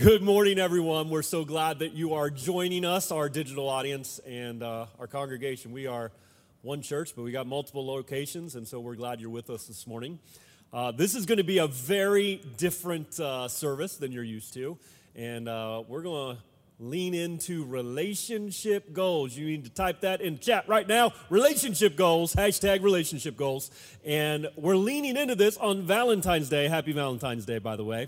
Good morning, everyone. We're so glad that you are joining us, our digital audience, and uh, our congregation. We are one church, but we got multiple locations, and so we're glad you're with us this morning. Uh, this is going to be a very different uh, service than you're used to, and uh, we're going to lean into relationship goals. You need to type that in chat right now. Relationship goals, hashtag relationship goals. And we're leaning into this on Valentine's Day. Happy Valentine's Day, by the way,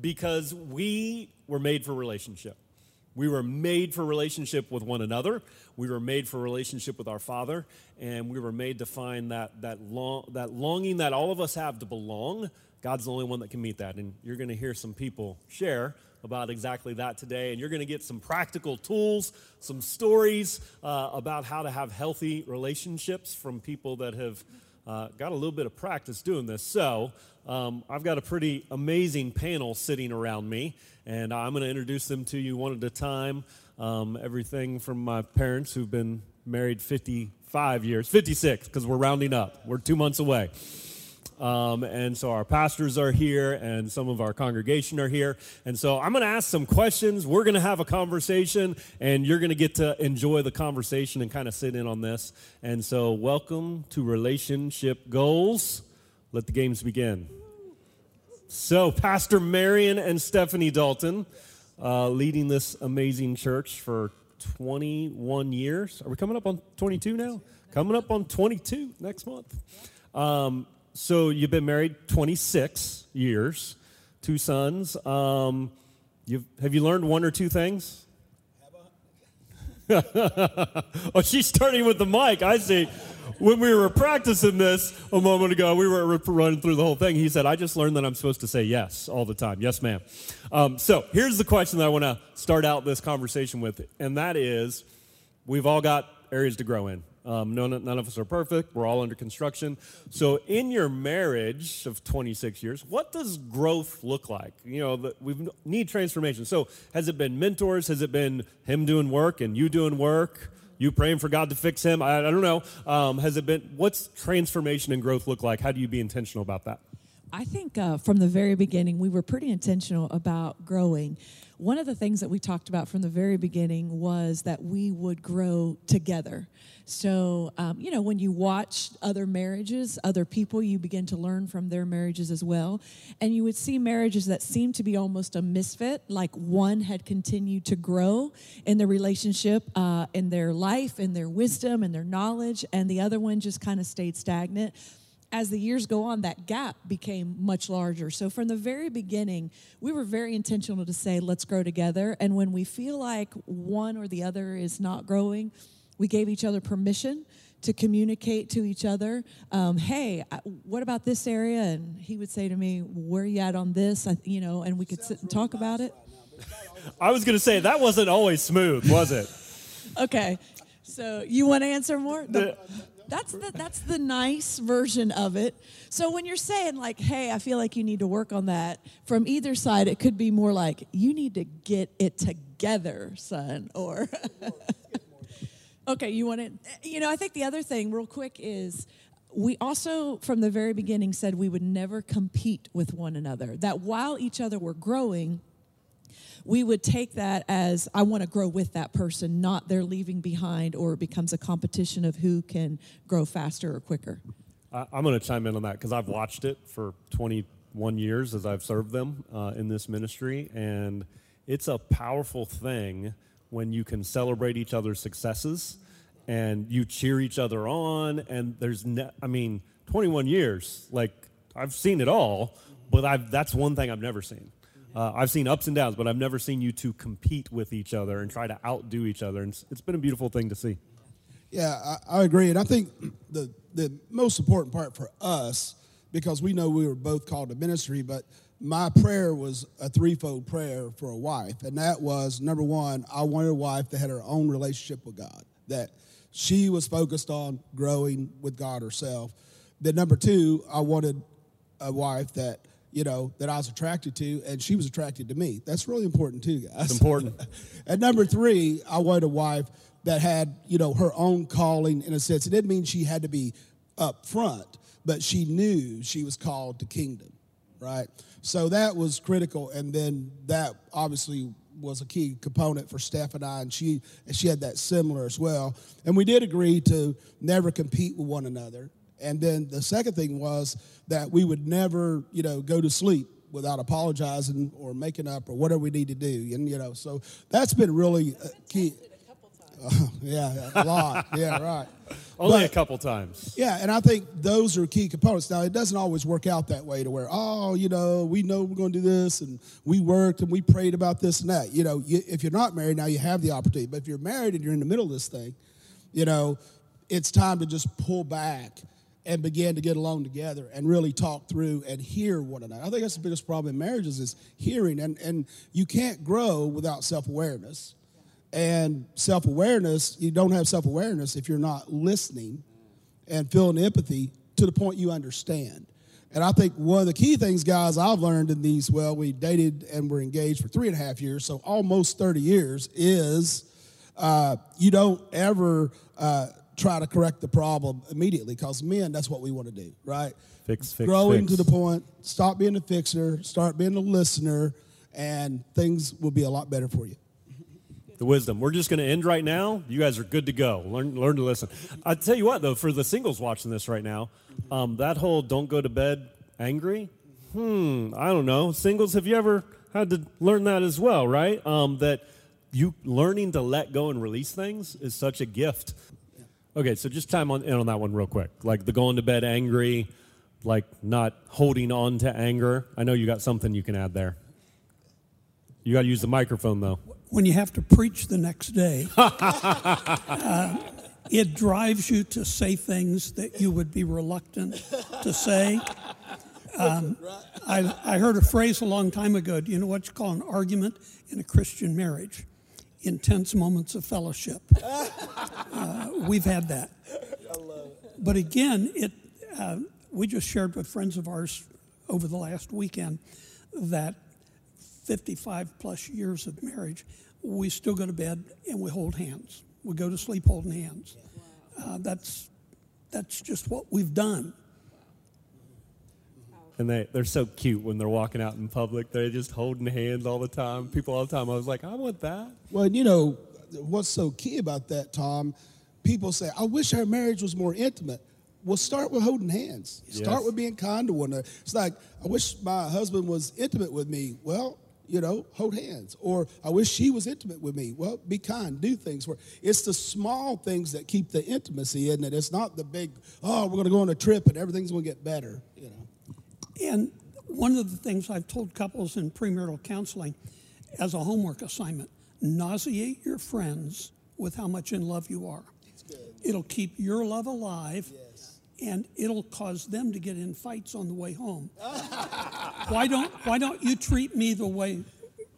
because we were made for relationship. We were made for relationship with one another. We were made for relationship with our Father, and we were made to find that that long, that longing that all of us have to belong. God's the only one that can meet that, and you're going to hear some people share about exactly that today. And you're going to get some practical tools, some stories uh, about how to have healthy relationships from people that have uh, got a little bit of practice doing this. So um, I've got a pretty amazing panel sitting around me, and I'm going to introduce them to you one at a time. Um, everything from my parents who've been married 55 years, 56, because we're rounding up. We're two months away. Um, and so our pastors are here and some of our congregation are here. And so I'm going to ask some questions. We're going to have a conversation and you're going to get to enjoy the conversation and kind of sit in on this. And so, welcome to Relationship Goals. Let the games begin. So, Pastor Marion and Stephanie Dalton uh, leading this amazing church for 21 years. Are we coming up on 22 now? Coming up on 22 next month. Um, so you've been married 26 years, two sons. Um, have you learned one or two things? oh, she's starting with the mic. I see. When we were practicing this a moment ago, we were running through the whole thing. He said, I just learned that I'm supposed to say yes all the time. Yes, ma'am. Um, so here's the question that I want to start out this conversation with, and that is we've all got areas to grow in. Um, none, none of us are perfect. We're all under construction. So, in your marriage of 26 years, what does growth look like? You know, we need transformation. So, has it been mentors? Has it been him doing work and you doing work? You praying for God to fix him? I, I don't know. Um, has it been, what's transformation and growth look like? How do you be intentional about that? I think uh, from the very beginning, we were pretty intentional about growing. One of the things that we talked about from the very beginning was that we would grow together. So, um, you know, when you watch other marriages, other people, you begin to learn from their marriages as well. And you would see marriages that seemed to be almost a misfit, like one had continued to grow in the relationship, uh, in their life, in their wisdom, and their knowledge, and the other one just kind of stayed stagnant as the years go on, that gap became much larger. So from the very beginning, we were very intentional to say, let's grow together. And when we feel like one or the other is not growing, we gave each other permission to communicate to each other. Um, hey, what about this area? And he would say to me, "Where are you at on this?" I, you know, and we could sit and talk about it. I was going to say that wasn't always smooth, was it? okay, so you want to answer more? The, that's the that's the nice version of it. So when you're saying like, "Hey, I feel like you need to work on that," from either side, it could be more like, "You need to get it together, son," or Okay, you want to, you know, I think the other thing, real quick, is we also, from the very beginning, said we would never compete with one another. That while each other were growing, we would take that as I want to grow with that person, not they're leaving behind, or it becomes a competition of who can grow faster or quicker. I'm going to chime in on that because I've watched it for 21 years as I've served them uh, in this ministry, and it's a powerful thing when you can celebrate each other's successes and you cheer each other on. And there's, ne- I mean, 21 years, like I've seen it all, but I've, that's one thing I've never seen. Uh, I've seen ups and downs, but I've never seen you two compete with each other and try to outdo each other. And it's, been a beautiful thing to see. Yeah, I, I agree. And I think the, the most important part for us, because we know we were both called to ministry, but my prayer was a threefold prayer for a wife. And that was number one, I wanted a wife that had her own relationship with God, that she was focused on growing with God herself. Then number two, I wanted a wife that, you know, that I was attracted to and she was attracted to me. That's really important too, guys. It's important. and number three, I wanted a wife that had, you know, her own calling in a sense. It didn't mean she had to be up front, but she knew she was called to kingdom right? So that was critical, and then that obviously was a key component for Steph and I, and she and she had that similar as well. And we did agree to never compete with one another. And then the second thing was that we would never, you know, go to sleep without apologizing or making up or whatever we need to do. And you know, so that's been really uh, key. Uh, yeah, a lot. yeah, right. Only But- a couple times. Yeah, and I think those are key components. Now, it doesn't always work out that way to where, oh, you know, we know we're going to do this, and we worked and we prayed about this and that. You know, you, if you're not married now, you have the opportunity. But if you're married and you're in the middle of this thing, you know, it's time to just pull back and begin to get along together and really talk through and hear one another. I think that's the biggest problem in marriages is hearing, and and you can't grow without self awareness. And self awareness, you don't have self awareness if you're not listening and feeling empathy to the point you understand. And I think one of the key things, guys, I've learned in these, well, we dated and were engaged for three and a half years, so almost 30 years, is uh, you don't ever uh, try to correct the problem immediately because men, that's what we want to do, right? Fix, fix, Growing fix. to the point, stop being a fixer, start being a listener, and things will be a lot better for you. the wisdom. We're just going to end right now. You guys are good to go. Learn, learn to listen. I tell you what, though, for the singles watching this right now, um, that whole "don't go to bed angry." Hmm. I don't know. Singles, have you ever had to learn that as well? Right. Um, that you learning to let go and release things is such a gift. Okay, so just time on in on that one real quick. Like the going to bed angry, like not holding on to anger. I know you got something you can add there. You got to use the microphone though. when you have to preach the next day, uh, it drives you to say things that you would be reluctant to say. Um, I, I heard a phrase a long time ago. Do you know what you call an argument in a Christian marriage? Intense moments of fellowship. Uh, we've had that. But again, it, uh, we just shared with friends of ours over the last weekend that 55 plus years of marriage, we still go to bed and we hold hands. We go to sleep holding hands. Uh, that's, that's just what we've done. And they, they're so cute when they're walking out in public. They're just holding hands all the time. People all the time. I was like, I want that. Well, you know, what's so key about that, Tom, people say, I wish our marriage was more intimate. Well, start with holding hands. Start Yes. with being kind to one another. It's like, I wish my husband was intimate with me. Well, you know, hold hands. Or I wish she was intimate with me. Well, be kind, do things for It's the small things that keep the intimacy, isn't it? It's not the big, oh, we're going to go on a trip and everything's going to get better, you know. And one of the things I've told couples in premarital counseling as a homework assignment nauseate your friends with how much in love you are. It'll keep your love alive. And it'll cause them to get in fights on the way home. why don't Why don't you treat me the way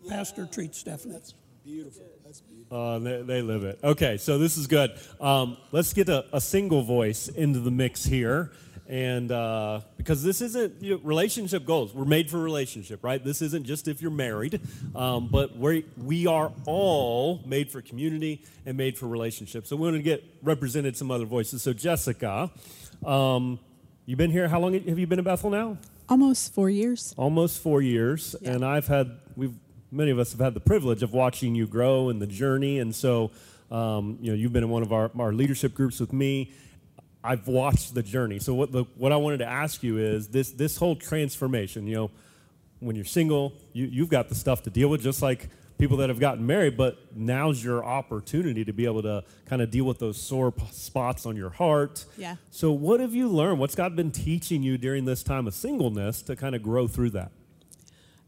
Pastor treats Stephanie? That's Beautiful. That's beautiful. Uh, they, they live it. Okay, so this is good. Um, let's get a, a single voice into the mix here. And uh, because this isn't you know, relationship goals, we're made for relationship, right? This isn't just if you're married, um, but we we are all made for community and made for relationships. So we want to get represented some other voices. So Jessica, um, you've been here. How long have you been in Bethel now? Almost four years. almost four years, Yeah. and I've had we've many of us have had the privilege of watching you grow in the journey, and so um, you know you've been in one of our, our leadership groups with me. I've watched the journey. So what the what I wanted to ask you is this this whole transformation. You know, when you're single, you you've got the stuff to deal with, just like people that have gotten married. But now's your opportunity to be able to kind of deal with those sore p- spots on your heart. Yeah. So what have you learned? What's God been teaching you during this time of singleness to kind of grow through that?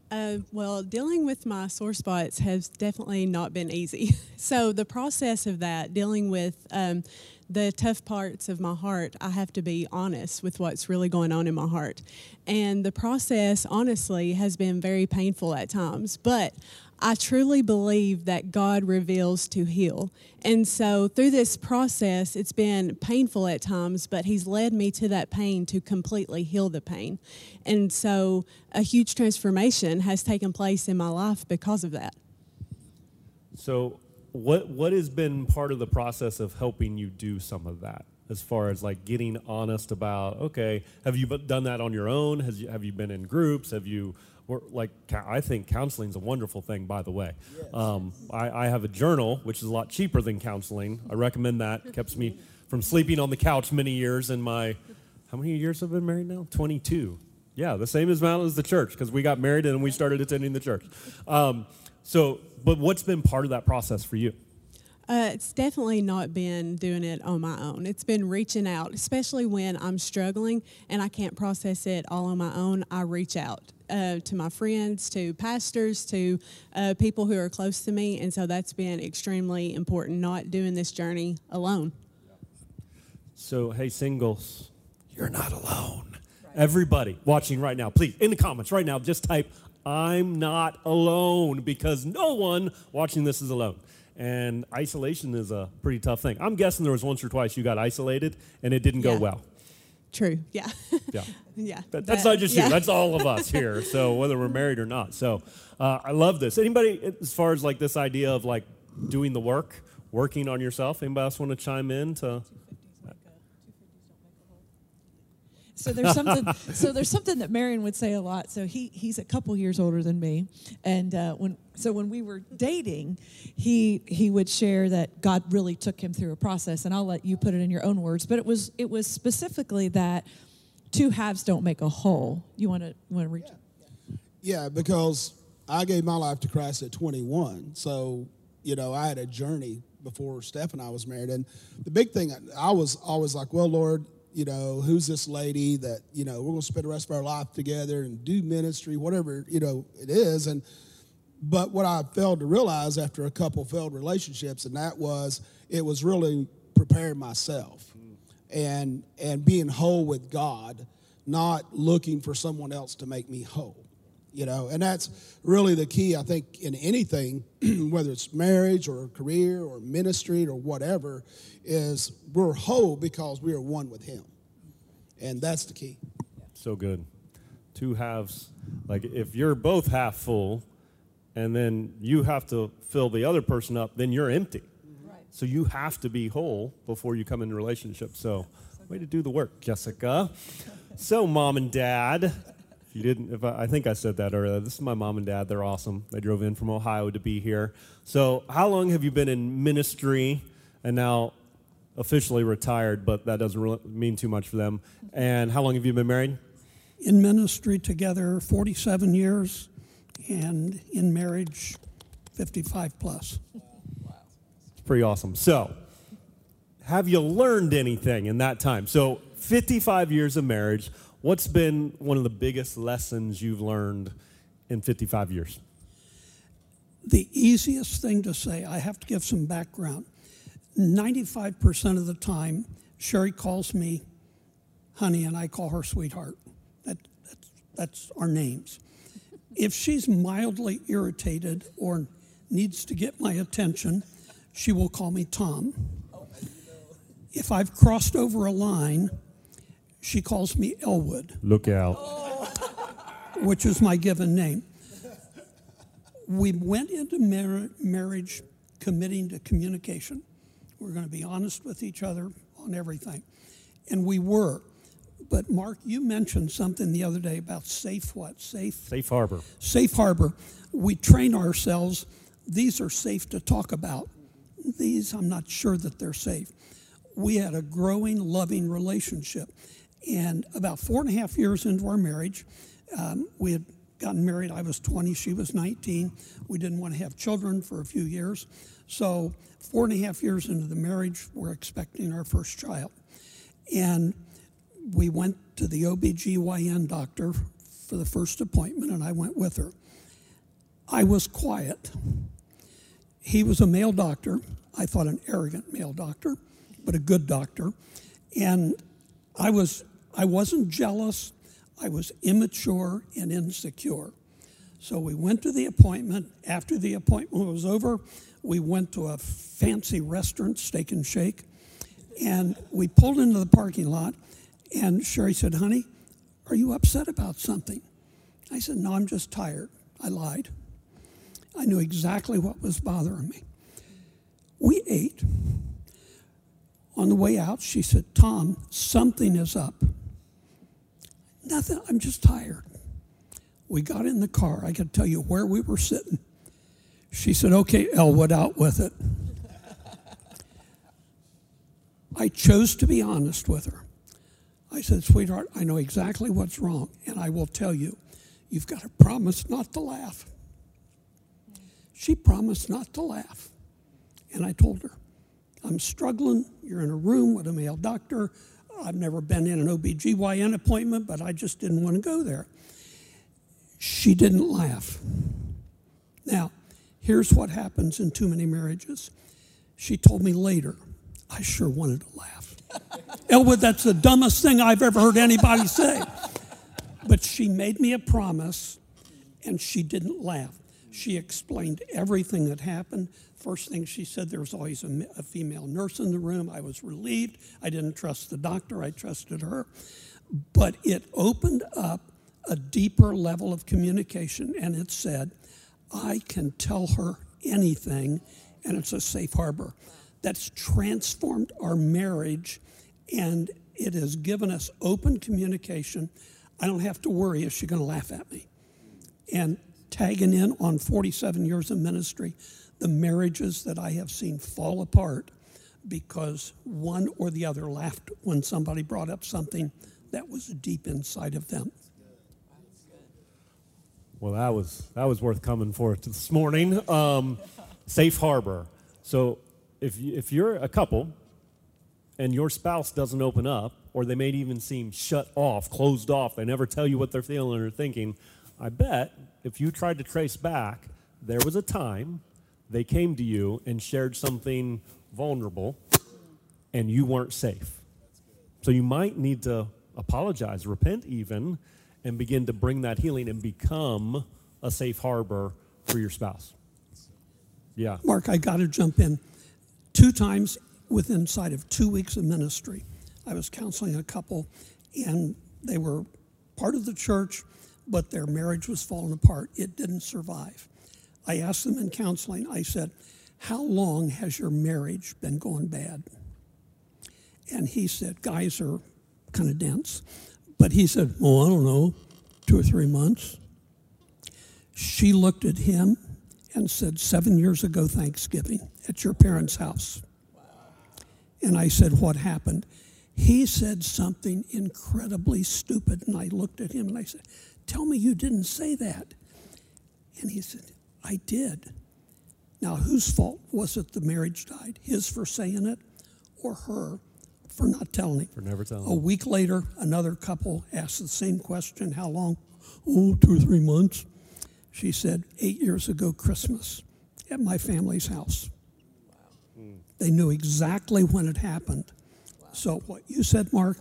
Uh, well, dealing with my sore spots has definitely not been easy. so, the process of that, dealing with um, the tough parts of my heart, I have to be honest with what's really going on in my heart. And the process, honestly, has been very painful at times. But I truly believe that God reveals to heal. And so through this process, it's been painful at times, but He's led me to that pain to completely heal the pain. And so a huge transformation has taken place in my life because of that. So, what what has been part of the process of helping you do some of that? as far as like getting honest about okay have you done that on your own? Has you, have you been in groups? Have you or like i think counseling is a wonderful thing by the way. Um, I, I have a journal which is a lot cheaper than counseling. I recommend that. Keeps me from sleeping on the couch many years in my how many years have I been married now? 22 yeah the same amount as the church because we got married and we started attending the church. Um, so but what's been part of that process for you Uh, it's definitely not been doing it on my own. It's been reaching out, especially when I'm struggling and I can't process it all on my own. I reach out uh, to my friends, to pastors, to uh, people who are close to me. And so that's been extremely important, not doing this journey alone. So, hey, singles, you're not alone. Everybody watching right now, please, in the comments right now, just type, I'm not alone, because no one watching this is alone. And isolation is a pretty tough thing. I'm guessing there was once or twice you got isolated and it didn't go well. True. Yeah. Yeah. yeah. That, that's That- not just yeah. you. That's all of us here. So whether we're married or not. So uh, I love this. Anybody, as far as like this idea of like doing the work, working on yourself. Anybody else want to chime in to? So there's something. so there's something that Marion would say a lot. So he he's a couple years older than me, and uh, when so when we were dating, he he would share that God really took him through a process, and I'll let you put it in your own words. But it was it was specifically that two halves don't make a whole. You want to want to reach? Yeah, because I gave my life to Christ at 21. So, you know, I had a journey before Steph and I was married. And the big thing, I was always like, well, Lord, you know, who's this lady that, you know, we're going to spend the rest of our life together and do ministry, whatever, you know, it is. And, but what I failed to realize after a couple failed relationships, and that was it was really preparing myself and and being whole with God, not looking for someone else to make me whole. You know, and that's really the key, I think, in anything, whether it's marriage or career or ministry or whatever, is we're whole because we are one with Him. And that's the key. So good. Two halves. Like if you're both half full and then you have to fill the other person up, then you're empty. So you have to be whole before you come into relationship. So way to do the work, Jessica. So mom and dad, if you didn't, if I, I think I said that earlier. This is my mom and dad. They're awesome. They drove in from Ohio to be here. So how long have you been in ministry and now officially retired, but that doesn't really mean too much for them. And how long have you been married? In ministry together 47 years, and in marriage 55 plus. It's pretty awesome. So, have you learned anything in that time? So, 55 years of marriage, what's been one of the biggest lessons you've learned in 55 years? The easiest thing to say, I have to give some background. 95% of the time, Sherry calls me honey, and I call her sweetheart. That, that's, that's our names. If she's mildly irritated or needs to get my attention, she will call me Tom. If I've crossed over a line, she calls me Elwood Look out. Oh. which is my given name. We went into mar- marriage committing to communication. We're going to be honest with each other on everything. And we were. But Mark, you mentioned something the other day about safe what? Safe Safe harbor. safe harbor. We train ourselves. These are safe to talk about. These, I'm not sure that they're safe. We had a growing, loving relationship. And about four and a half years into our marriage, um, we had gotten married. I was 20, she was 19. We didn't want to have children for a few years. So, four and a half years into the marriage, we're expecting our first child. And we went to the OBGYN doctor for the first appointment, and I went with her. I was quiet. He was a male doctor. I thought an arrogant male doctor, but a good doctor. And I was I wasn't jealous. I was immature and insecure. So we went to the appointment. After the appointment was over, we went to a fancy restaurant, Steak and Shake, and we pulled into the parking lot. And Sherry said, "Honey, are you upset about something?" I said, "No, I'm just tired." I lied. I knew exactly what was bothering me. We ate. On the way out, she said, Tom, something is up. Nothing, I'm just tired. We got in the car. I could tell you where we were sitting. She said, Okay, Elwood, out with it. I chose to be honest with her. I said, Sweetheart, I know exactly what's wrong, and I will tell you, you've got to promise not to laugh. She promised not to laugh. And I told her, I'm struggling. You're in a room with a male doctor. I've never been in an OBGYN appointment, but I just didn't want to go there. She didn't laugh. Now, here's what happens in too many marriages. She told me later, I sure wanted to laugh. Elwood, that's the dumbest thing I've ever heard anybody say. But she made me a promise and she didn't laugh. She explained everything that happened. First thing she said, there was always a, a, female nurse in the room. I was relieved. I didn't trust the doctor, I trusted her. But it opened up a deeper level of communication, and it said, I can tell her anything, and it's a safe harbor. That's transformed our marriage, and it has given us open communication. I don't have to worry, is she going to laugh at me? And tagging in on 47 years of ministry, the marriages that I have seen fall apart because one or the other laughed when somebody brought up something that was deep inside of them. Well, that was that was worth coming for this morning. Um, safe harbor. So, if you, if you're a couple and your spouse doesn't open up, or they may even seem shut off, closed off, they never tell you what they're feeling or thinking. I bet if you tried to trace back, there was a time they came to you and shared something vulnerable and you weren't safe. So you might need to apologize, repent even, and begin to bring that healing and become a safe harbor for your spouse. Yeah. Mark, I got to jump in. Two times within sight of two weeks of ministry, I was counseling a couple, and they were part of the church, but their marriage was falling apart. It didn't survive. I asked them in counseling, I said, How long has your marriage been going bad? And he said, Guys are kind of dense. But he said, Oh, I don't know, two or three months. She looked at him and said, Seven years ago, Thanksgiving, at your parents' house. And I said, What happened? He said something incredibly stupid. And I looked at him and I said, Tell me you didn't say that. And he said, I did. Now, whose fault was it the marriage died? His for saying it or her for not telling him? For never telling. A week later, another couple asked the same question How long? Oh, two or three months. She said, Eight years ago, Christmas, at my family's house. Wow. They knew exactly when it happened. Wow. So, what you said, Mark,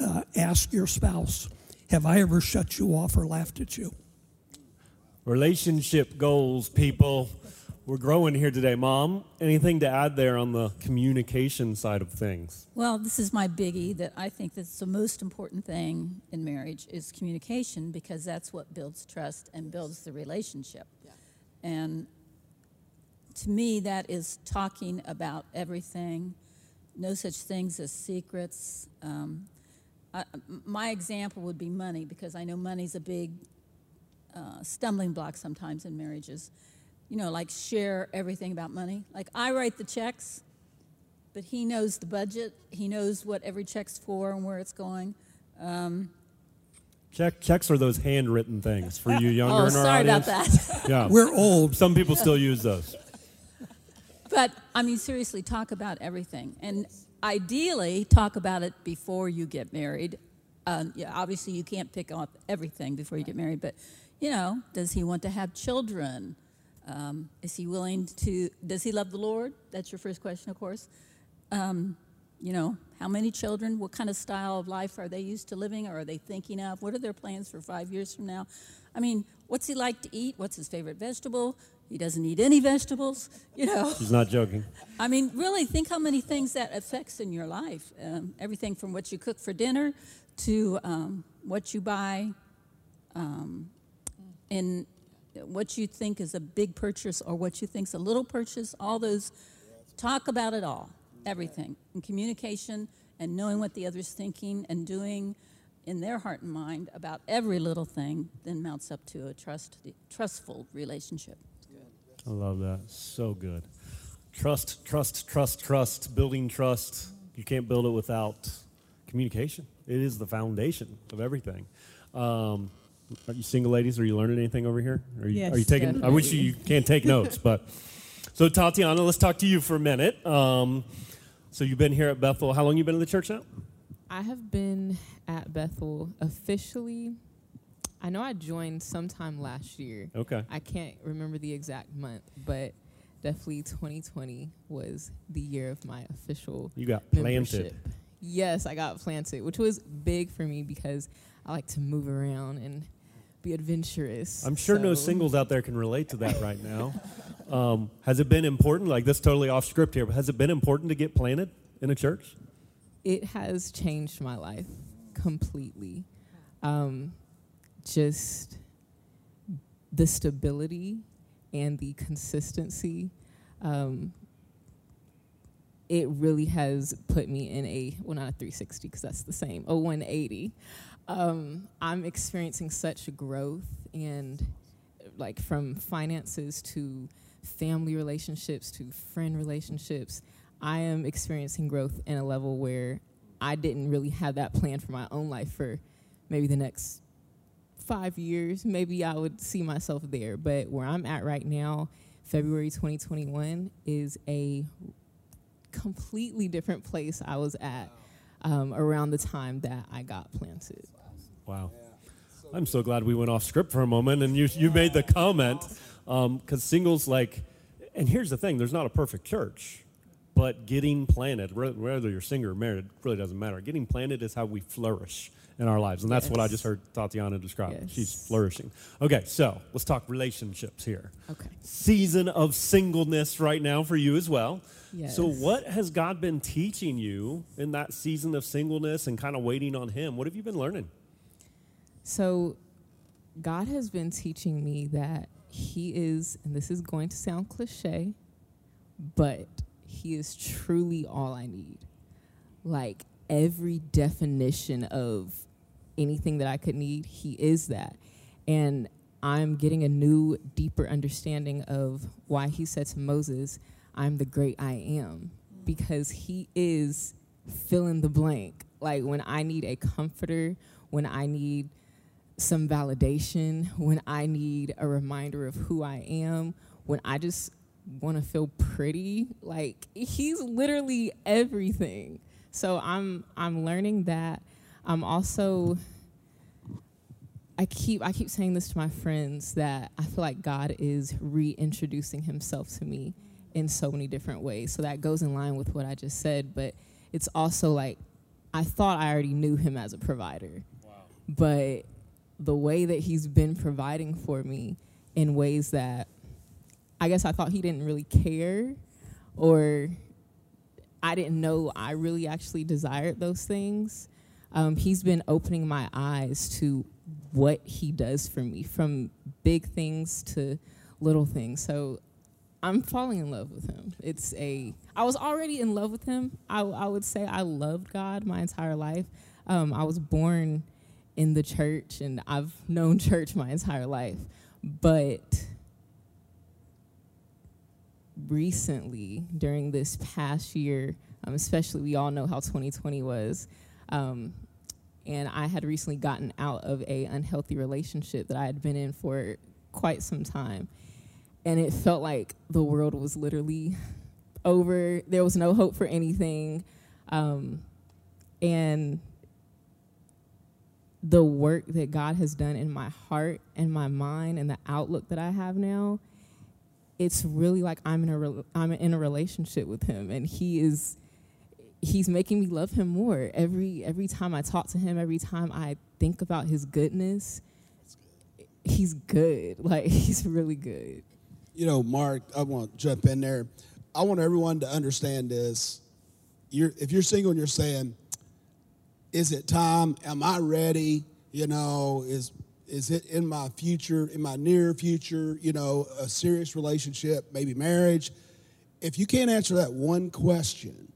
uh, ask your spouse Have I ever shut you off or laughed at you? Relationship goals, people. We're growing here today. Mom, anything to add there on the communication side of things? Well, this is my biggie that I think that's the most important thing in marriage is communication because that's what builds trust and builds the relationship. Yeah. And to me, that is talking about everything. No such things as secrets. Um, I, my example would be money because I know money's a big uh, stumbling block sometimes in marriages. You know, like share everything about money. Like I write the checks, but he knows the budget. He knows what every check's for and where it's going. Um, Check, checks are those handwritten things for you younger oh, in our sorry audience. about that. yeah, we're old. Some people still use those. But I mean, seriously, talk about everything, and ideally, talk about it before you get married. Uh, yeah, obviously, you can't pick up everything before you get married, but you know, does he want to have children? Um, is he willing to, does he love the Lord? That's your first question, of course. Um, you know, how many children? What kind of style of life are they used to living or are they thinking of? What are their plans for five years from now? I mean, what's he like to eat? What's his favorite vegetable? He doesn't eat any vegetables, you know. He's not joking. I mean, really, think how many things that affects in your life. Um, everything from what you cook for dinner to um, what you buy, um, in what you think is a big purchase or what you think is a little purchase, all those, talk about it all. everything. And communication and knowing what the other's thinking and doing in their heart and mind about every little thing then mounts up to a trust, trustful relationship. I love that. So good. Trust, trust, trust, trust, building trust. You can't build it without communication. It is the foundation of everything. Um, are you single ladies? Are you learning anything over here? Are you, Yes, are you taking? I wish you, you can't take notes, but so Tatiana, let's talk to you for a minute. Um, so you've been here at Bethel. How long you been in the church now? I have been at Bethel officially. I know I joined sometime last year. Okay. I can't remember the exact month, but definitely 2020 was the year of my official You got planted. Yes, I got planted, which was big for me because I like to move around and be adventurous. I'm sure no singles out there can relate to that right now. Um, has it been important? Like this, totally off script here, but has it been important to get planted in a church? it has changed my life completely. Um, just the stability and the consistency. Um, it really has put me in a well, not a 360 because that's the same, a 180. Um, I'm experiencing such growth and like from finances to family relationships to friend relationships. I am experiencing growth in a level where I didn't really have that plan for my own life for maybe the next five years. Maybe I would see myself there. But where I'm at right now, February 2021, is a completely different place I was at um, around the time that I got planted. Wow. I'm so glad we went off script for a moment and you, you made the comment because singles like, and here's the thing there's not a perfect church, but getting planted, whether you're single or married, it really doesn't matter. Getting planted is how we flourish in our lives. And that's what I just heard Tatiana describe. Yes. She's flourishing. Okay, so let's talk relationships here. Okay. Season of singleness right now for you as well. Yes. So, what has God been teaching you in that season of singleness and kind of waiting on Him? What have you been learning? So, God has been teaching me that He is, and this is going to sound cliche, but He is truly all I need. Like every definition of anything that I could need, He is that. And I'm getting a new, deeper understanding of why He said to Moses, I'm the great I am, because He is fill in the blank. Like when I need a comforter, when I need some validation, when I need a reminder of who I am, when I just want to feel pretty, like he's literally everything. So I'm I'm learning that. I'm also I keep I keep saying this to my friends that I feel like God is reintroducing himself to me in so many different ways. So that goes in line with what I just said, but it's also like I thought I already knew him as a provider. But the way that he's been providing for me in ways that I guess I thought he didn't really care or I didn't know I really actually desired those things. Um, he's been opening my eyes to what he does for me, from big things to little things. So I'm falling in love with him. It's a. I was already in love with him. I, I would say I loved God my entire life. Um, I was born in the church, and I've known church my entire life. But recently, during this past year, um, especially we all know how 2020 was, um, and I had recently gotten out of a unhealthy relationship that I had been in for quite some time, and it felt like the world was literally over. There was no hope for anything, um, and the work that God has done in my heart and my mind and the outlook that I have now, it's really like I'm in a I'm in a relationship with Him, and He is He's making me love Him more every every time I talk to Him, every time I think about His goodness. He's good, like He's really good. You know, Mark, I want to jump in there. I want everyone to understand this. You're, if you're single and you're saying, is it time? Am I ready? You know, is is it in my future, in my near future, you know, a serious relationship, maybe marriage? If you can't answer that one question,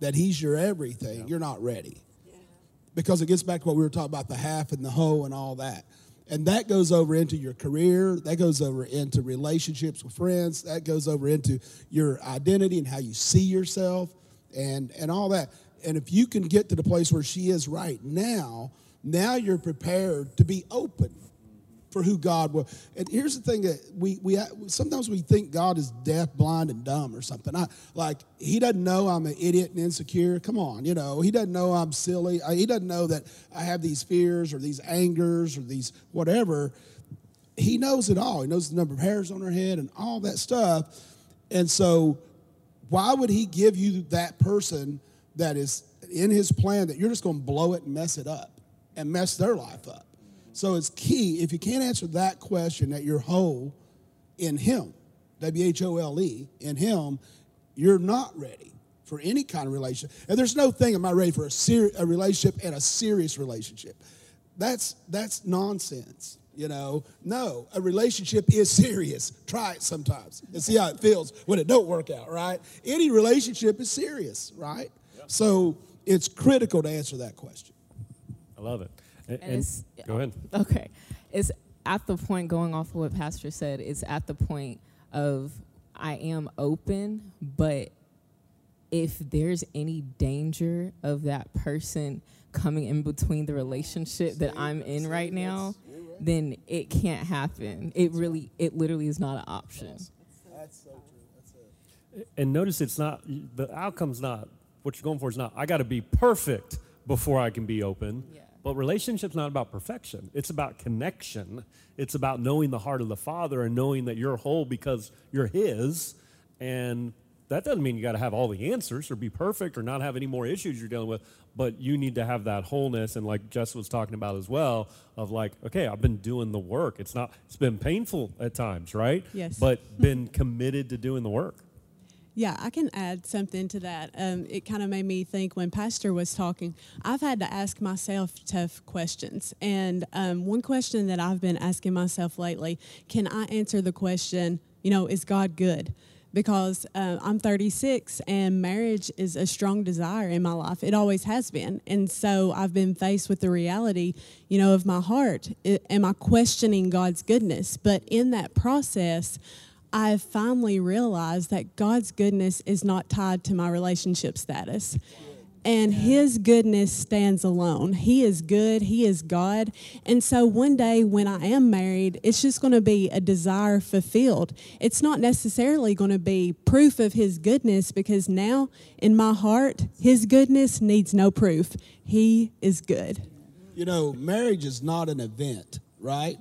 that He's your everything, you're not ready. Because it gets back to what we were talking about the half and the whole and all that. And that goes over into your career, that goes over into relationships with friends, that goes over into your identity and how you see yourself and, and all that. And if you can get to the place where she is right now, now you're prepared to be open for who God will. And here's the thing that we, we sometimes we think God is deaf, blind, and dumb or something. I, like He doesn't know I'm an idiot and insecure. Come on, you know He doesn't know I'm silly. He doesn't know that I have these fears or these angers or these whatever. He knows it all. He knows the number of hairs on her head and all that stuff. And so, why would He give you that person that is in His plan that you're just going to blow it and mess it up and mess their life up? So it's key. If you can't answer that question, that you're whole in Him, W H O L E, in Him, you're not ready for any kind of relationship. And there's no thing, am I ready for a, ser- a relationship and a serious relationship? That's, that's nonsense. You know, no, a relationship is serious. Try it sometimes and see how it feels when it don't work out, right? Any relationship is serious, right? Yeah. So it's critical to answer that question. I love it. And, and go ahead. Okay. It's at the point, going off of what Pastor said, it's at the point of I am open, but if there's any danger of that person coming in between the relationship that I'm in right now, then it can't happen. It really, it literally is not an option. That's so true. And notice it's not, the outcome's not, what you're going for is not, I got to be perfect before I can be open. Yeah. But relationship's not about perfection. It's about connection. It's about knowing the heart of the Father and knowing that you're whole because you're His. And that doesn't mean you got to have all the answers or be perfect or not have any more issues you're dealing with, but you need to have that wholeness. And like Jess was talking about as well, of like, okay, I've been doing the work. It's not, it's been painful at times, right? Yes. But been committed to doing the work. Yeah, I can add something to that. Um, it kind of made me think when Pastor was talking, I've had to ask myself tough questions. And um, one question that I've been asking myself lately can I answer the question, you know, is God good? Because uh, I'm 36 and marriage is a strong desire in my life. It always has been. And so I've been faced with the reality, you know, of my heart. It, am I questioning God's goodness? But in that process, I've finally realized that God's goodness is not tied to my relationship status. And his goodness stands alone. He is good. He is God. And so one day when I am married, it's just going to be a desire fulfilled. It's not necessarily going to be proof of his goodness because now in my heart, his goodness needs no proof. He is good. You know, marriage is not an event, right?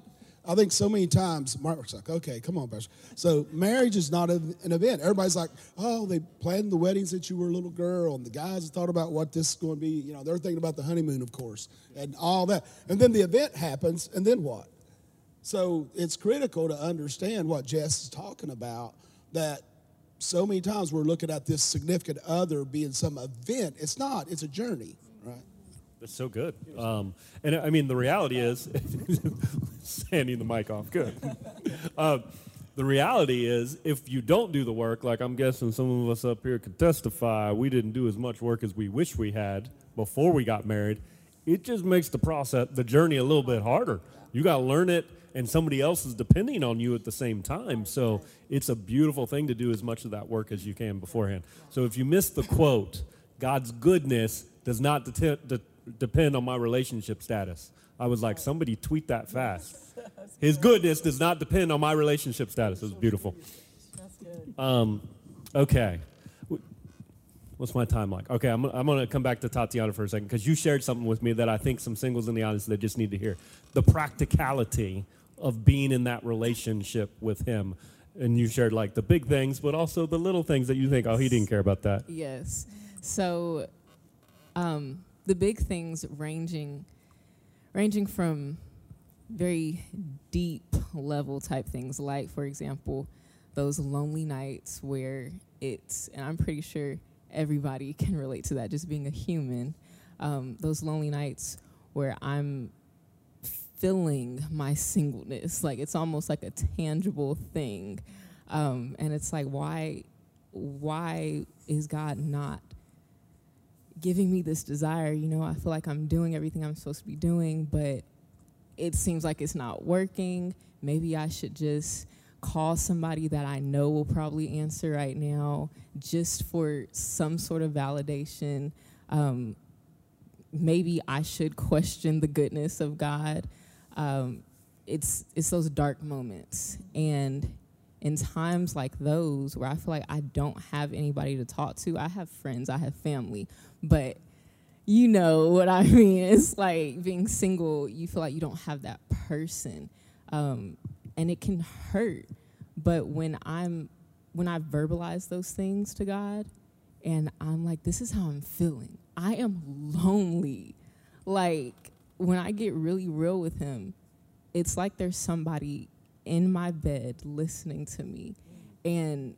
I think so many times Mark's like, okay, come on, Pastor. So marriage is not an event. Everybody's like, oh, they planned the wedding since you were a little girl, and the guys thought about what this is going to be. You know, they're thinking about the honeymoon, of course, and all that. And then the event happens, and then what? So it's critical to understand what Jess is talking about. That so many times we're looking at this significant other being some event. It's not. It's a journey, right? That's so good. Um, and I mean, the reality is, handing the mic off, good. Uh, the reality is, if you don't do the work, like I'm guessing some of us up here could testify, we didn't do as much work as we wish we had before we got married. It just makes the process, the journey, a little bit harder. You got to learn it, and somebody else is depending on you at the same time. So it's a beautiful thing to do as much of that work as you can beforehand. So if you miss the quote, God's goodness does not det- depend on my relationship status. I was like, somebody tweet that fast. His goodness does not depend on my relationship status. It was beautiful. That's good. Um, okay. What's my time like? Okay, I'm, I'm going to come back to Tatiana for a second because you shared something with me that I think some singles in the audience that just need to hear. The practicality of being in that relationship with him. And you shared like the big things, but also the little things that you think, oh, he didn't care about that. Yes. So um, the big things ranging ranging from very deep level type things like for example those lonely nights where it's and i'm pretty sure everybody can relate to that just being a human um, those lonely nights where i'm feeling my singleness. Like it's almost like a tangible thing. Um, and it's like why why is god not giving me this desire. You know, I feel like I'm doing everything I'm supposed to be doing, but it seems like it's not working. Maybe I should just call somebody that I know will probably answer right now just for some sort of validation. Um, maybe I should question the goodness of God. Um, it's it's those dark moments, and in times like those where I feel like I don't have anybody to talk to, I have friends, I have family, but you know what I mean. It's like being single, you feel like you don't have that person. Um, and it can hurt. But when I'm when I verbalize those things to God and I'm like, this is how I'm feeling. I am lonely. Like when I get really real with him, it's like there's somebody in my bed listening to me. And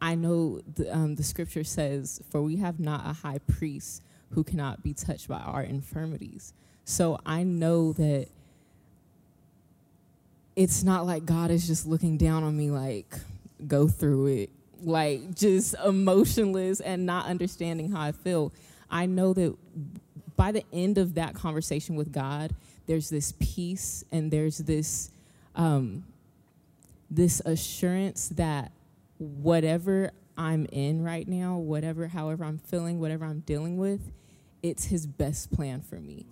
I know the, um, the scripture says, For we have not a high priest who cannot be touched by our infirmities. So I know that it's not like God is just looking down on me, like, go through it, like, just emotionless and not understanding how I feel. I know that by the end of that conversation with God, there's this peace and there's this um, this assurance that whatever I'm in right now, whatever, however I'm feeling, whatever I'm dealing with, it's His best plan for me.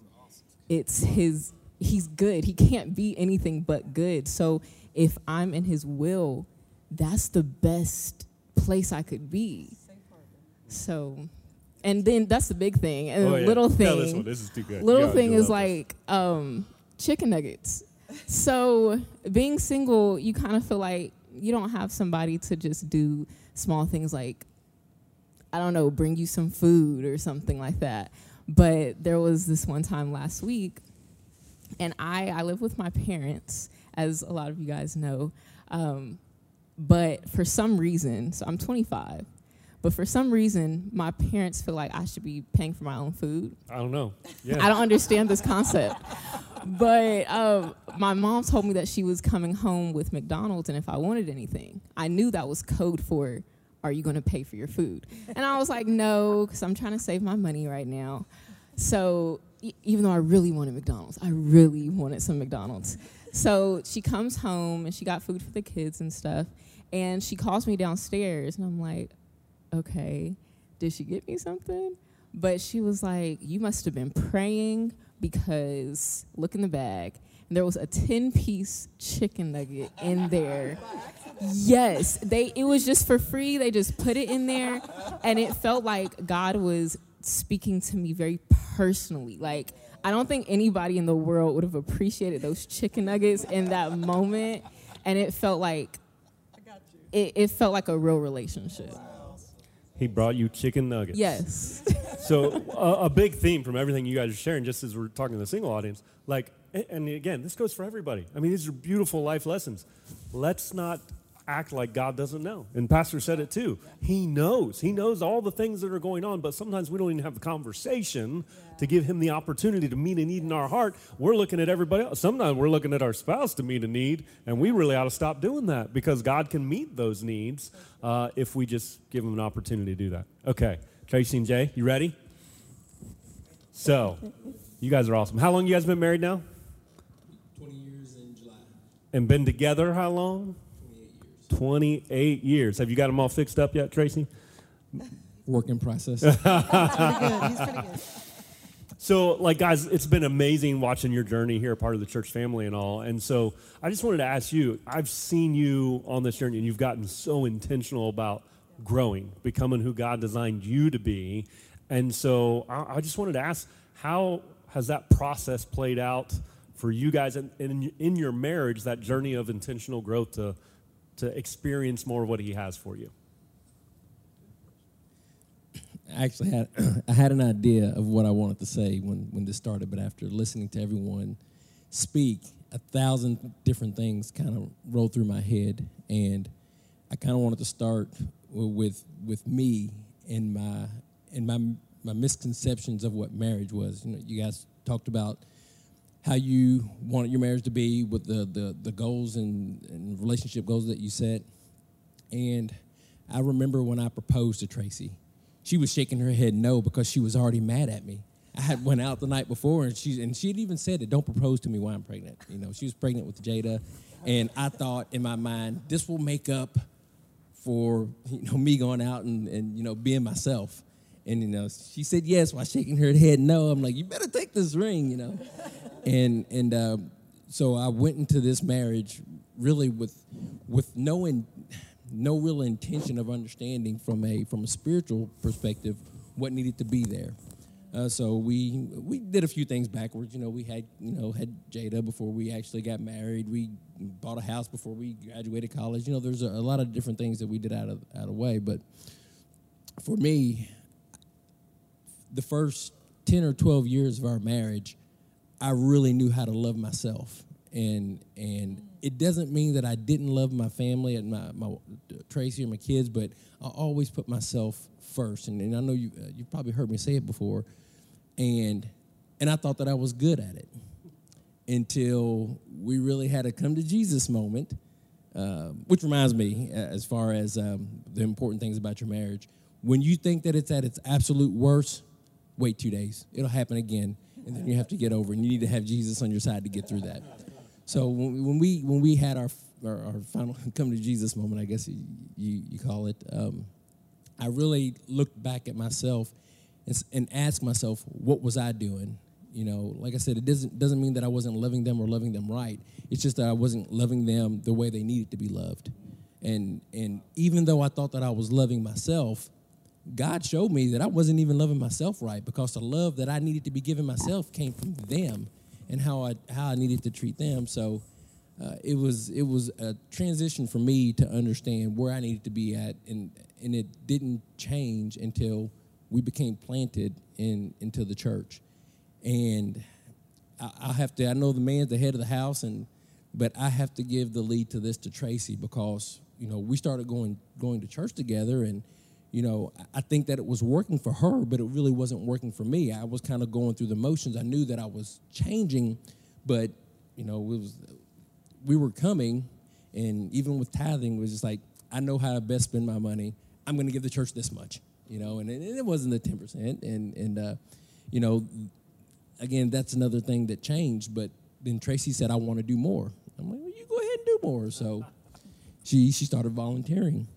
It's His. He's good. He can't be anything but good. So if I'm in His will, that's the best place I could be. So, and then that's the big thing. And Oh, yeah. little thing, this one. This is too good. little thing is like um, chicken nuggets. So being single, you kind of feel like you don't have somebody to just do small things like I don't know, bring you some food or something like that. But there was this one time last week, and I I live with my parents, as a lot of you guys know. Um, but for some reason, so I'm 25. But for some reason, my parents feel like I should be paying for my own food. I don't know. Yeah. I don't understand this concept. But um, my mom told me that she was coming home with McDonald's, and if I wanted anything, I knew that was code for, "Are you going to pay for your food?" And I was like, "No," because I'm trying to save my money right now. So e- even though I really wanted McDonald's, I really wanted some McDonald's. So she comes home and she got food for the kids and stuff, and she calls me downstairs, and I'm like, "Okay, did she get me something?" But she was like, You must have been praying because look in the bag. And there was a 10 piece chicken nugget in there. Yes, they it was just for free. They just put it in there and it felt like God was speaking to me very personally. Like I don't think anybody in the world would have appreciated those chicken nuggets in that moment and it felt like it, it felt like a real relationship. He brought you chicken nuggets. Yes. So a, a big theme from everything you guys are sharing, just as we're talking to the single audience, like, and again, this goes for everybody. I mean, these are beautiful life lessons. Let's not act like God doesn't know. And Pastor said it too. He knows. He knows all the things that are going on, but sometimes we don't even have the conversation to give him the opportunity to meet a need in our heart. We're looking at everybody else. Sometimes we're looking at our spouse to meet a need, and we really ought to stop doing that because God can meet those needs uh, if we just give him an opportunity to do that. Okay, Tracy and Jay, you ready? So, you guys are awesome. How long you guys been married now? 20 years in July. And been together how long? 28 years. Have you got them all fixed up yet, Tracy? Work in process. So, like, guys, it's been amazing watching your journey here, part of the church family and all. And so, I just wanted to ask you I've seen you on this journey, and you've gotten so intentional about growing, becoming who God designed you to be. And so, I, I just wanted to ask how has that process played out for you guys and in, in your marriage, that journey of intentional growth to, to experience more of what He has for you? I actually had I had an idea of what I wanted to say when, when this started, but after listening to everyone speak, a thousand different things kind of rolled through my head, and I kind of wanted to start with with me and my and my my misconceptions of what marriage was. You know, you guys talked about how you wanted your marriage to be with the the, the goals and, and relationship goals that you set, and I remember when I proposed to Tracy, she was shaking her head no because she was already mad at me. I had went out the night before and she and she had even said it, don't propose to me while I'm pregnant. You know, she was pregnant with Jada. And I thought in my mind, this will make up for you know me going out and, and you know being myself. And you know, she said yes while shaking her head no. I'm like, you better take this ring, you know. And and uh, so I went into this marriage really with with no in, no real intention of understanding from a from a spiritual perspective what needed to be there. Uh, so we we did a few things backwards. You know, we had you know had Jada before we actually got married. We bought a house before we graduated college. You know, there's a, a lot of different things that we did out of out of way. But for me, the first ten or twelve years of our marriage, I really knew how to love myself, and and it doesn't mean that I didn't love my family and my, my Tracy or my kids, but I always put myself first. And, and I know you uh, you've probably heard me say it before, and and I thought that I was good at it until we really had a come to Jesus moment. Uh, which reminds me, as far as um, the important things about your marriage, when you think that it's at its absolute worst, wait two days. It'll happen again, and then you have to get over. And you need to have Jesus on your side to get through that. So when we when we had our our, our final come to Jesus moment, I guess you you, call it, um, I really looked back at myself and, and asked myself, what was I doing? You know, like I said, it doesn't doesn't mean that I wasn't loving them or loving them right. It's just that I wasn't loving them the way they needed to be loved. And and even though I thought that I was loving myself, God showed me that I wasn't even loving myself right because the love that I needed to be giving myself came from them and how I how I needed to treat them. So uh, it was it was a transition for me to understand where I needed to be at, and and it didn't change until we became planted in into the church, and I, I have to I know the man's the head of the house, and but I have to give the lead to this to Tracy because you know we started going going to church together and you know, I think that it was working for her, but it really wasn't working for me. I was kind of going through the motions. I knew that I was changing, but you know, it was we were coming, and even with tithing, it was just like I know how to best spend my money. I'm going to give the church this much, you know, and, and it wasn't the ten percent, and and uh, you know, again, that's another thing that changed. But then Tracy said, "I want to do more." I'm like, "Well, you go ahead and do more." So she she started volunteering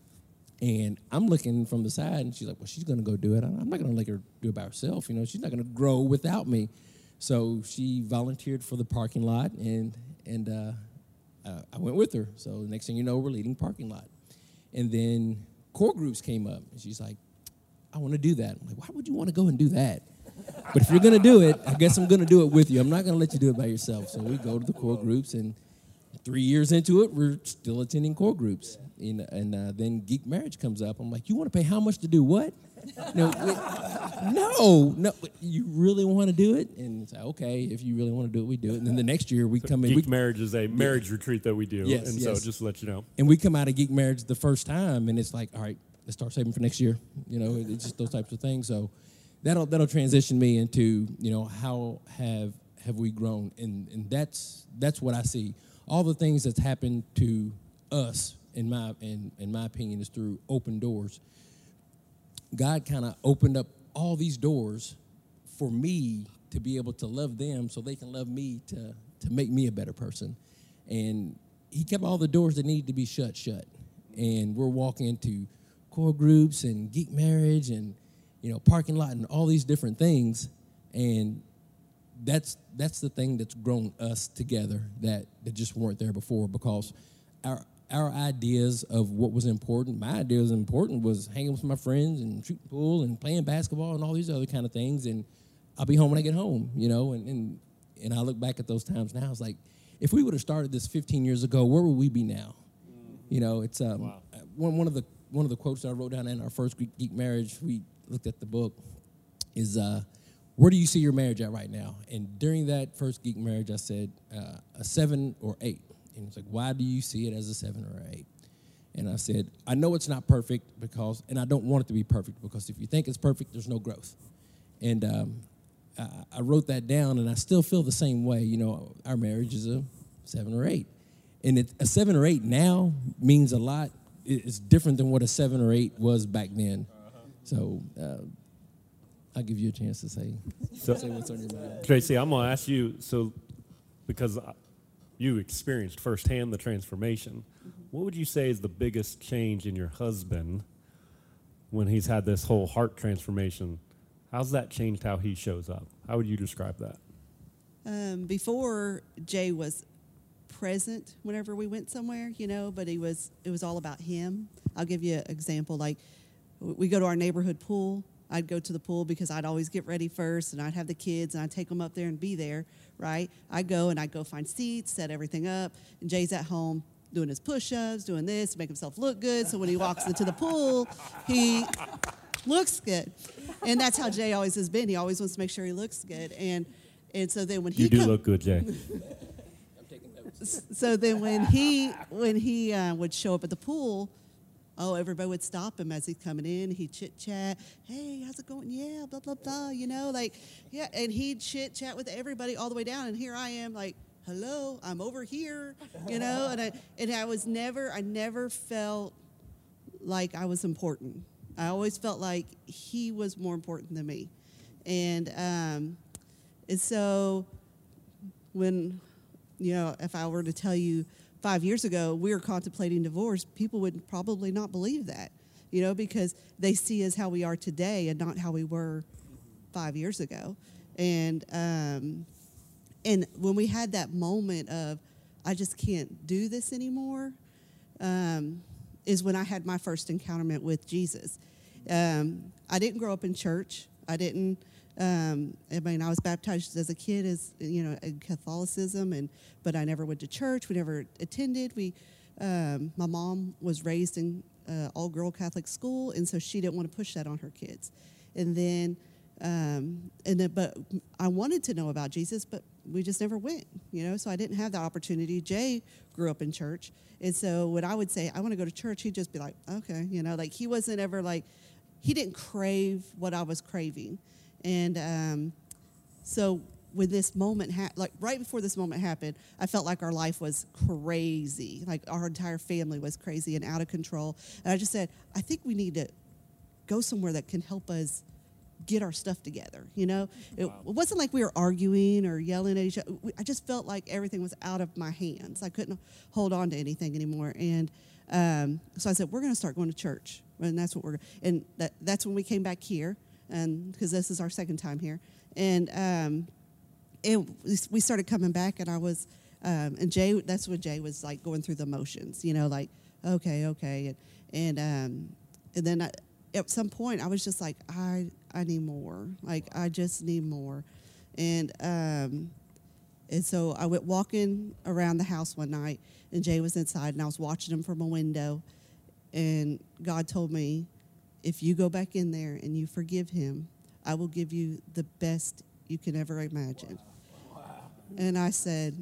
and I'm looking from the side, and she's like, "Well, she's to go do it. I'm not to let her do it by herself. You know, she's not to grow without me." So she volunteered for the parking lot, and and uh, uh, I went with her. So next thing you know, we're leading parking lot, and then core groups came up, and she's like, "I want to do that." I'm like, "Why would you want to go and do that?" But if you're to do it, I guess I'm to do it with you. I'm not to let you do it by yourself. So we go to the core groups, and three years into it, we're still attending core groups and, and uh, then geek marriage comes up. I'm like, you want to pay how much to do what? no, no, no. You really want to do it? And it's like, okay, if you really want to do it, we do it. And then the next year we come in. Geek marriage is a marriage yeah. retreat that we do. Yes, and yes. so just to let you know. And we come out of geek marriage the first time, and it's like, all right, let's start saving for next year. You know, it's just those types of things. So that'll that'll transition me into you know how have have we grown, and and that's that's what I see. All the things that's happened to us in my in, in my opinion, is through open doors. God kind of opened up all these doors for me to be able to love them so they can love me to to make me a better person. And he kept all the doors that needed to be shut shut. And we're walking into core groups and geek marriage and you know parking lot and all these different things and that's that's the thing that's grown us together that that just weren't there before because our our ideas of what was important. My idea was important was hanging with my friends and shooting pool and playing basketball and all these other kind of things. And I'll be home when I get home, you know. And and, and I look back at those times now. It's like, if we would have started this 15 years ago, where would we be now? You know, it's um, wow. one one of the one of the quotes that I wrote down in our first Greek geek marriage. We looked at the book. Is uh, where do you see your marriage at right now? And during that first geek marriage, I said uh, a seven or eight and he's like, why do you see it as a seven or eight? And I said, I know it's not perfect because, and I don't want it to be perfect because if you think it's perfect, there's no growth. And um, I, I, wrote that down, and I still feel the same way. You know, our marriage is a seven or eight, and it, a seven or eight now means a lot. It's different than what a seven or eight was back then. Uh-huh. So uh, I'll give you a chance to say, So- say what's on your mind. Tracy, I'm going to ask you so because you experienced firsthand the transformation. What would you say is the biggest change in your husband when he's had this whole heart transformation? How's that changed how he shows up? How would you describe that? Um, before Jay was present whenever we went somewhere, you know, but he was it was all about him. I'll give you an example. Like we go to our neighborhood pool. I'd go to the pool because I'd always get ready first, and I'd have the kids, and I'd take them up there and be there. Right? I'd go and I'd go find seats, set everything up, and Jay's at home doing his push-ups, doing this to make himself look good. So when he walks into the pool, he looks good. And that's how Jay always has been. He always wants to make sure he looks good. And and so then when he You do come- look good, Jay. so then when he when he uh, would show up at the pool, oh everybody would stop him as he's coming in. He'd chit chat. Hey, how's it going? Yeah, blah blah blah. You know, like yeah, and he'd chit chat with everybody all the way down. And here I am, like. Hello, I'm over here, you know, and I and I was never, I never felt like I was important. I always felt like he was more important than me, and um, and so when you know if I were to tell you five years ago we were contemplating divorce, people would probably not believe that, you know, because they see us how we are today and not how we were five years ago, and um, and when we had that moment of I just can't do this anymore, um, is when I had my first encounterment with Jesus. Um, I didn't grow up in church. I didn't. Um, I mean, I was baptized as a kid, as you know, in Catholicism, and but I never went to church. We never attended. We, um, my mom was raised in uh, all girl Catholic school, and so she didn't want to push that on her kids. And then, um, and then, but I wanted to know about Jesus, but we just never went, you know. So I didn't have that opportunity. Jay grew up in church, and so when I would say I want to go to church, he'd just be like, okay, you know, like he wasn't ever like, he didn't crave what I was craving, and um, so when this moment ha- like right before this moment happened i felt like our life was crazy. Like our entire family was crazy and out of control. And i just said i think we need to go somewhere that can help us get our stuff together you know? It, it wasn't like we were arguing or yelling at each other We- i just felt like everything was out of my hands. I couldn't hold on to anything anymore. And um, so i said we're going to start going to church. And that's what we're and that, that's when we came back here because this is our second time here. And um, and we started coming back and i was um, and jay that's when jay was like going through the motions you know like okay okay and and um, and then I, at some point i was just like i i need more. Like i just need more. And um and so i went walking around the house one night and jay was inside and i was watching him from a window and god told me if you go back in there and you forgive him i will give you the best you can ever imagine Wow! and I said,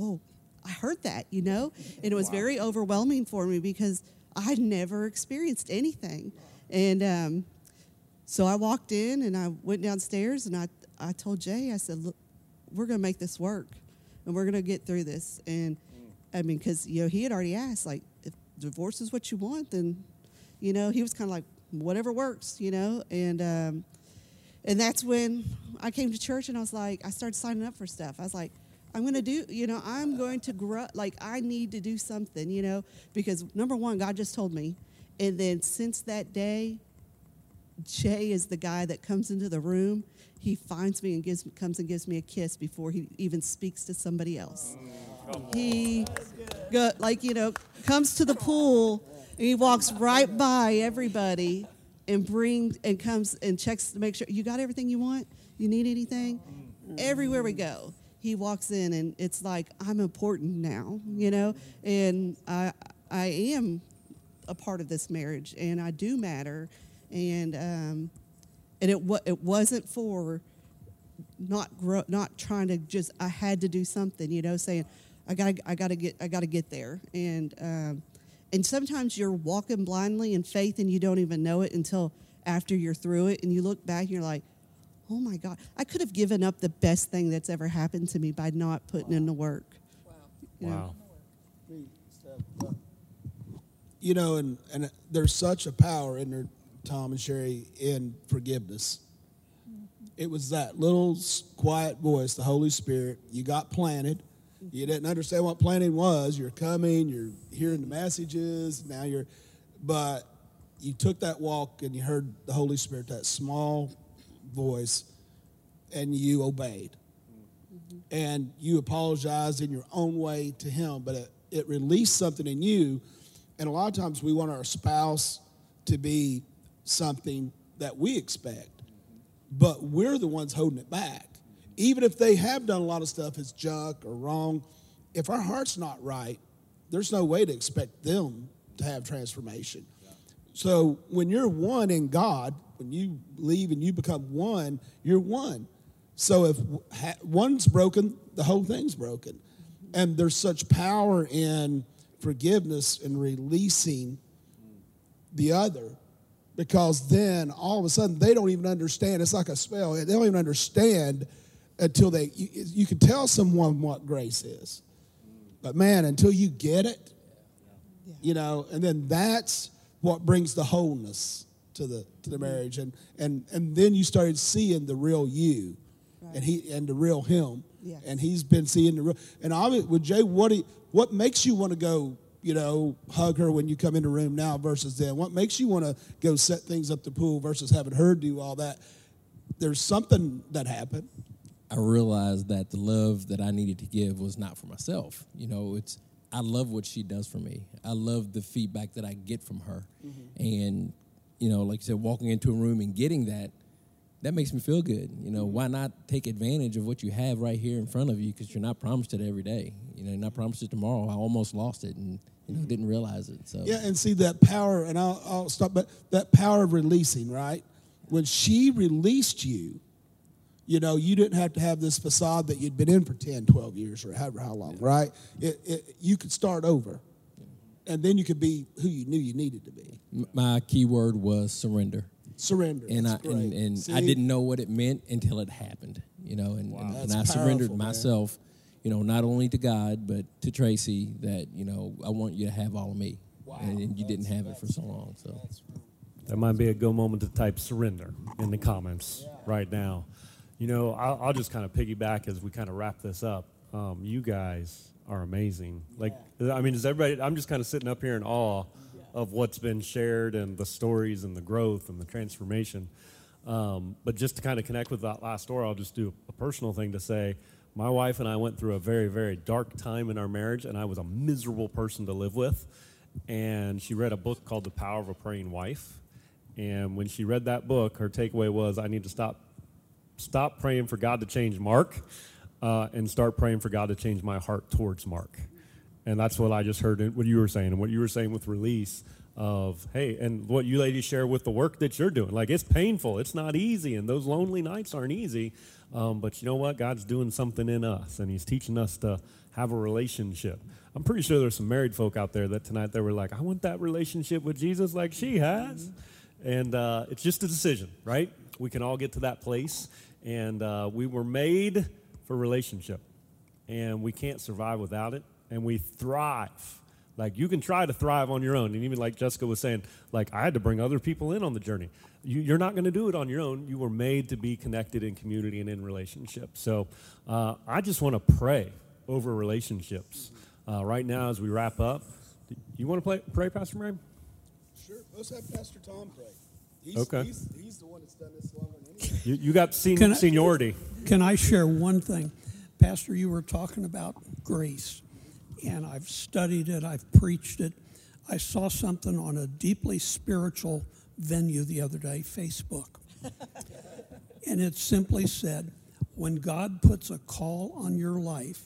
Oh, I heard that, you know? And it was very overwhelming for me because I never experienced anything. And um, so I walked in and I went downstairs and I, I told Jay, I said, Look, we're going to make this work and we're going to get through this. And I mean, because, you know, he had already asked, like, if divorce is what you want, then, you know, he was kind of like, whatever works, you know? And, um, and that's when I came to church and I was like, I started signing up for stuff. I was like, I'm going to do, you know, I'm going to grow, like, I need to do something, you know, because number one, God just told me. And then since that day, Jay is the guy that comes into the room. He finds me and gives, comes and gives me a kiss before he even speaks to somebody else. He, go, like, you know, comes to the pool he walks right by everybody and brings and comes and checks to make sure you got everything you want. You need anything? Everywhere we go, he walks in and it's like I'm important now, you know, and I I am a part of this marriage and I do matter, and um, and it it wasn't for not grow, not trying to just I had to do something, you know, saying I got I got to get I got to get there, and um, and sometimes you're walking blindly in faith and you don't even know it until after you're through it, and you look back and you're like, oh my God, I could have given up the best thing that's ever happened to me by not putting in the work. You know? Wow. You know, and, and there's such a power in there, Tom and Sherry, in forgiveness. Mm-hmm. It was that little quiet voice, the Holy Spirit. You got planted. You didn't understand what planting was. You're coming, you're hearing the messages, now you're, but you took that walk and you heard the Holy Spirit, that small voice, and you obeyed. Mm-hmm. And you apologized in your own way to Him, but it, it released something in you. And a lot of times we want our spouse to be something that we expect mm-hmm. but we're the ones holding it back. Even if they have done a lot of stuff that's junk or wrong, if our heart's not right, there's no way to expect them to have transformation. So when you're one in God, when you leave and you become one, you're one. So if one's broken, the whole thing's broken. And there's such power in forgiveness and releasing the other because then all of a sudden they don't even understand. It's like a spell. They don't even understand until they, you, you can tell someone what grace is. But man, until you get it, you know, and then that's what brings the wholeness to the to the mm-hmm. marriage, and and and then you started seeing the real you, and he and the real him, Yes. and he's been seeing the real. And I with Jay, what do what makes you want to go? You know, hug her when you come in the room now versus then. What makes you want to go set things up the pool versus having her do all that? There's something that happened. I realized that the love that I needed to give was not for myself. You know, it's I love what she does for me. I love the feedback that I get from her, mm-hmm. and you know, like you said, walking into a room and getting that, that makes me feel good. You know, why not take advantage of what you have right here in front of you? Because you're not promised it every day. You know, you're not promised it tomorrow. I almost lost it and you know didn't realize it. So Yeah, and see that power, and I'll, I'll stop, but that power of releasing, right? When she released you, you know, you didn't have to have this facade that you'd been in for 10, 12 years or however how long, right? It, it, you could start over, and then you could be who you knew you needed to be. My key word was surrender. Surrender. and I That's great. and, and I didn't know what it meant until it happened, you know, and, and, and That's I surrendered powerful, man. myself, you know, not only to God but to Tracy that you know I want you to have all of me, and, and you didn't have it for so long. So That might be a good moment to type surrender in the comments right now. You know, I'll, I'll just kind of piggyback as we kind of wrap this up. Um, you guys are amazing. Like, I mean, is everybody? I'm just kind of sitting up here in awe of what's been shared and the stories and the growth and the transformation. Um, but just to kind of connect with that last story, I'll just do a personal thing to say. My wife and I went through a very, very dark time in our marriage, and I was a miserable person to live with. And she read a book called The Power of a Praying Wife. And when she read that book, her takeaway was, I need to stop stop praying for God to change Mark uh, and start praying for God to change my heart towards Mark. And that's what I just heard in what you were saying and what you were saying with release of, hey, and what you ladies share with the work that you're doing. Like, it's painful, it's not easy, and those lonely nights aren't easy. Um, but you know what? God's doing something in us, and He's teaching us to have a relationship. I'm pretty sure there's some married folk out there that tonight they were like, I want that relationship with Jesus like she has. And uh, it's just a decision, right? We can all get to that place. And uh, we were made for relationship. And we can't survive without it. And we thrive. Like you can try to thrive on your own. And even like Jessica was saying, like I had to bring other people in on the journey. You, you're not going to do it on your own. You were made to be connected in community and in relationship. So uh, I just want to pray over relationships uh, right now as we wrap up. You want to pray, Pastor Mary? Sure. Let's have Pastor Tom pray. He's, Okay. He's, he's the one that's done this longer than anyone. You, you got sen- Can I- seniority. Can I share one thing? Pastor, you were talking about grace, and I've studied it, I've preached it. I saw something on a deeply spiritual venue the other day, Facebook. and it simply said, when God puts a call on your life,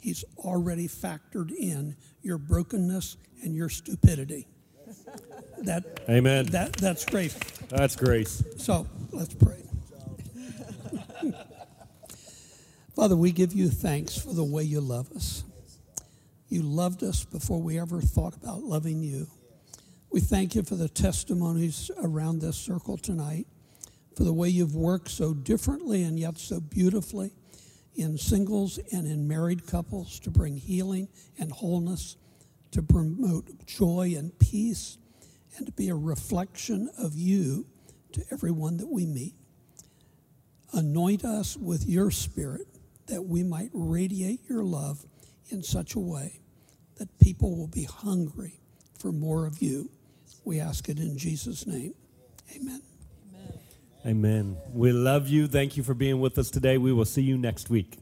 He's already factored in your brokenness and your stupidity. That, Amen. that, that's great. That's grace. So let's pray. Father, we give you thanks for the way you love us. You loved us before we ever thought about loving you. We thank you for the testimonies around this circle tonight, for the way you've worked so differently and yet so beautifully in singles and in married couples to bring healing and wholeness, to promote joy and peace, and to be a reflection of you to everyone that we meet. Anoint us with your spirit that we might radiate your love in such a way that people will be hungry for more of you. We ask it in Jesus' name. Amen. Amen. We love you. Thank you for being with us today. We will see you next week.